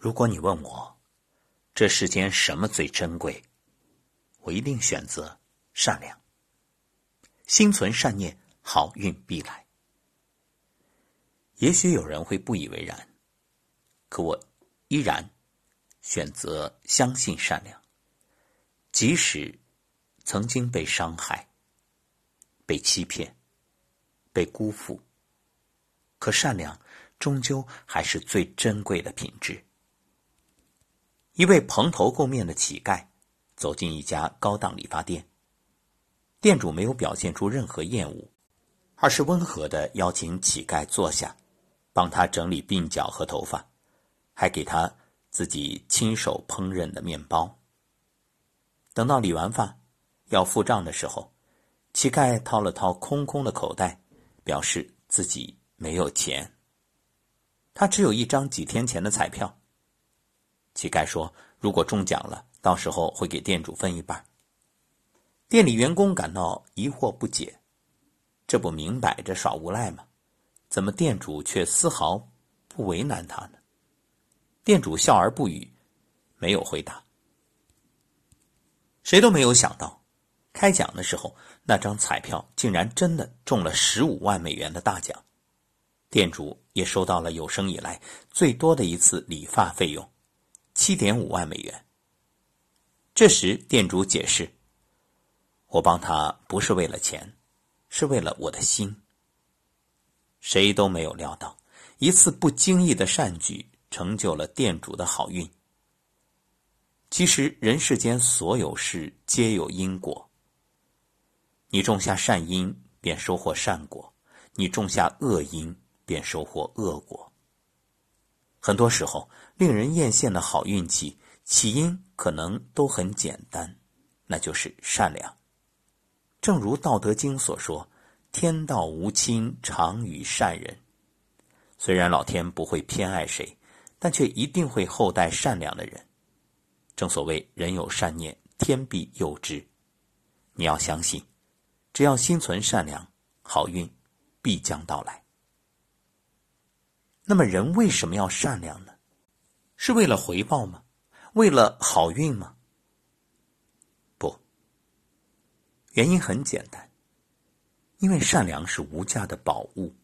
如果你问我，这世间什么最珍贵，我一定选择善良。心存善念，好运必来。也许有人会不以为然，可我依然选择相信善良，即使曾经被伤害、被欺骗、被辜负，可善良终究还是最珍贵的品质。一位蓬头垢面的乞丐走进一家高档理发店，店主没有表现出任何厌恶，而是温和的邀请乞丐坐下，帮他整理鬓角和头发，还给他自己亲手烹饪的面包。等到理完发要付账的时候，乞丐掏了掏空空的口袋，表示自己没有钱。他只有一张几天前的彩票。乞丐说：“如果中奖了，到时候会给店主分一半。”店里员工感到疑惑不解：“这不明摆着耍无赖吗？怎么店主却丝毫不为难他呢？”店主笑而不语，没有回答。谁都没有想到，开奖的时候，那张彩票竟然真的中了十五万美元的大奖。店主也收到了有生以来最多的一次理发费用。七点五万美元。这时，店主解释：“我帮他不是为了钱，是为了我的心。”谁都没有料到，一次不经意的善举成就了店主的好运。其实，人世间所有事皆有因果。你种下善因，便收获善果；你种下恶因，便收获恶果。很多时候。令人艳羡的好运气，起因可能都很简单，那就是善良。正如《道德经》所说：“天道无亲，常与善人。”虽然老天不会偏爱谁，但却一定会厚待善良的人。正所谓“人有善念，天必佑之”。你要相信，只要心存善良，好运必将到来。那么，人为什么要善良呢？是为了回报吗？为了好运吗？不，原因很简单，因为善良是无价的宝物。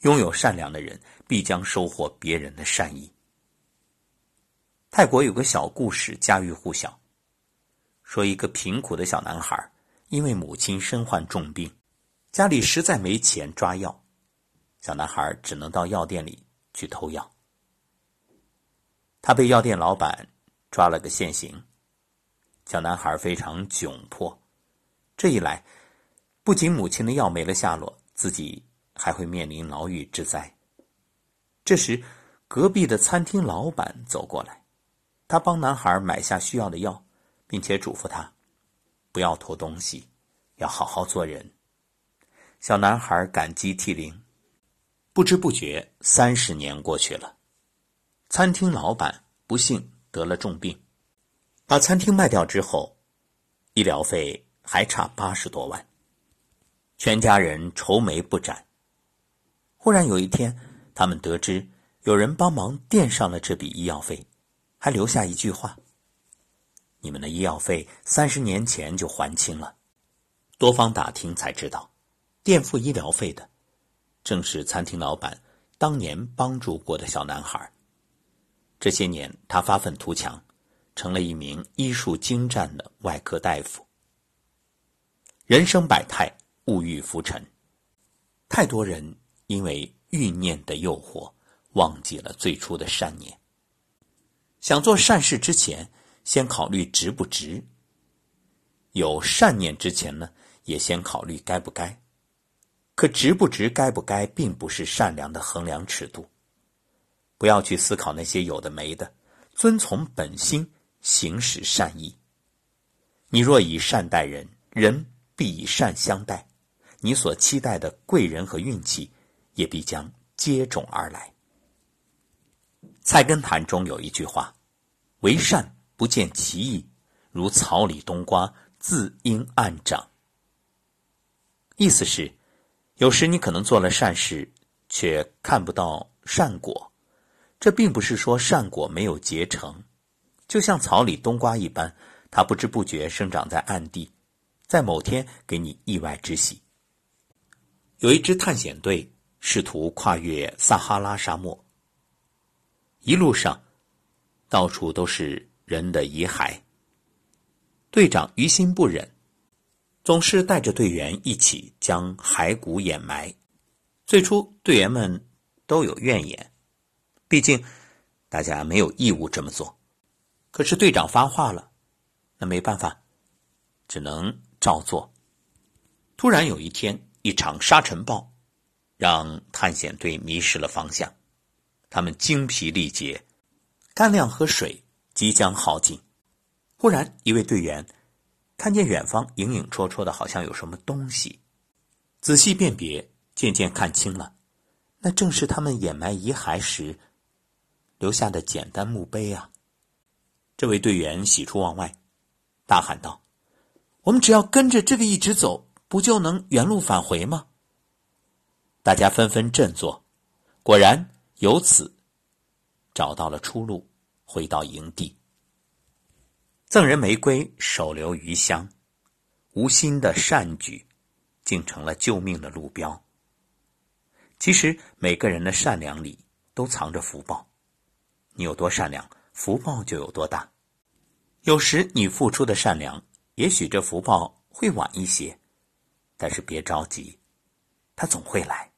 拥有善良的人，必将收获别人的善意。泰国有个小故事，家喻户晓，说一个贫苦的小男孩，因为母亲身患重病，家里实在没钱抓药，小男孩只能到药店里去偷药。他被药店老板抓了个现行，小男孩非常窘迫。这一来，不仅母亲的药没了下落，自己还会面临牢狱之灾。这时，隔壁的餐厅老板走过来，他帮男孩买下需要的药，并且嘱咐他不要偷东西，要好好做人。小男孩感激涕零。不知不觉，三十年过去了。餐厅老板不幸得了重病，把餐厅卖掉之后，医疗费还差八十多万，全家人愁眉不展。忽然有一天，他们得知有人帮忙垫上了这笔医药费，还留下一句话：“你们的医药费三十年前就还清了。”多方打听才知道，垫付医疗费的正是餐厅老板当年帮助过的小男孩。这些年，他发愤图强，成了一名医术精湛的外科大夫。人生百态，物欲浮沉，太多人因为欲念的诱惑，忘记了最初的善念。想做善事之前，先考虑值不值；有善念之前呢，也先考虑该不该。可值不值、该不该，并不是善良的衡量尺度。不要去思考那些有的没的，遵从本心，行使善意。你若以善待人，人必以善相待，你所期待的贵人和运气，也必将接踵而来。菜根谭中有一句话：“为善不见其意，如草里冬瓜，自应暗长。”意思是，有时你可能做了善事，却看不到善果。这并不是说善果没有结成，就像草里冬瓜一般，它不知不觉生长在暗地，在某天给你意外之喜。有一支探险队试图跨越撒哈拉沙漠，一路上到处都是人的遗骸。队长于心不忍，总是带着队员一起将骸骨掩埋。最初，队员们都有怨言。毕竟，大家没有义务这么做。可是队长发话了，那没办法，只能照做。突然有一天，一场沙尘暴让探险队迷失了方向，他们精疲力竭，干粮和水即将耗尽。忽然，一位队员看见远方影影绰绰的，好像有什么东西，仔细辨别，渐渐看清了，那正是他们掩埋遗骸时。留下的简单墓碑啊！这位队员喜出望外，大喊道：“我们只要跟着这个一直走，不就能原路返回吗？”大家纷纷振作，果然由此找到了出路，回到营地。赠人玫瑰，手留余香，无心的善举，竟成了救命的路标。其实每个人的善良里都藏着福报。你有多善良，福报就有多大。有时你付出的善良，也许这福报会晚一些，但是别着急，它总会来。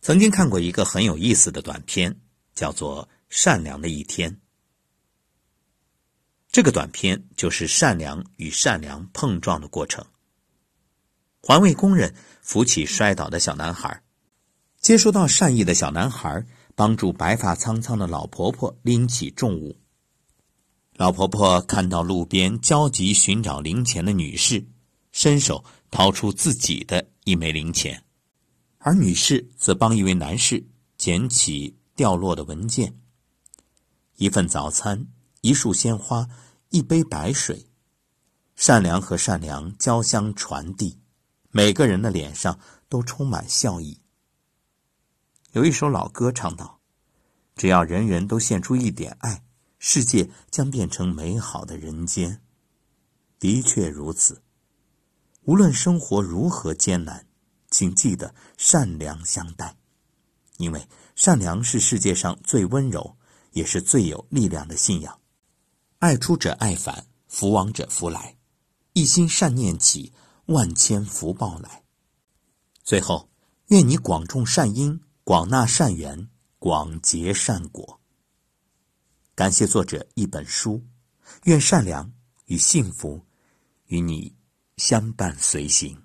曾经看过一个很有意思的短片，叫做《善良的一天》。这个短片就是善良与善良碰撞的过程。环卫工人扶起摔倒的小男孩，接收到善意的小男孩。帮助白发苍苍的老婆婆拎起重物。老婆婆看到路边焦急寻找零钱的女士，伸手掏出自己的一枚零钱，而女士则帮一位男士捡起掉落的文件。一份早餐，一束鲜花，一杯白水，善良和善良交相传递，每个人的脸上都充满笑意。有一首老歌唱道：“只要人人都献出一点爱，世界将变成美好的人间。”的确如此。无论生活如何艰难，请记得善良相待，因为善良是世界上最温柔，也是最有力量的信仰。爱出者爱返，福往者福来。一心善念起，万千福报来。最后，愿你广种善因。广纳善缘，广结善果。感谢作者一本书，愿善良与幸福与你相伴随行。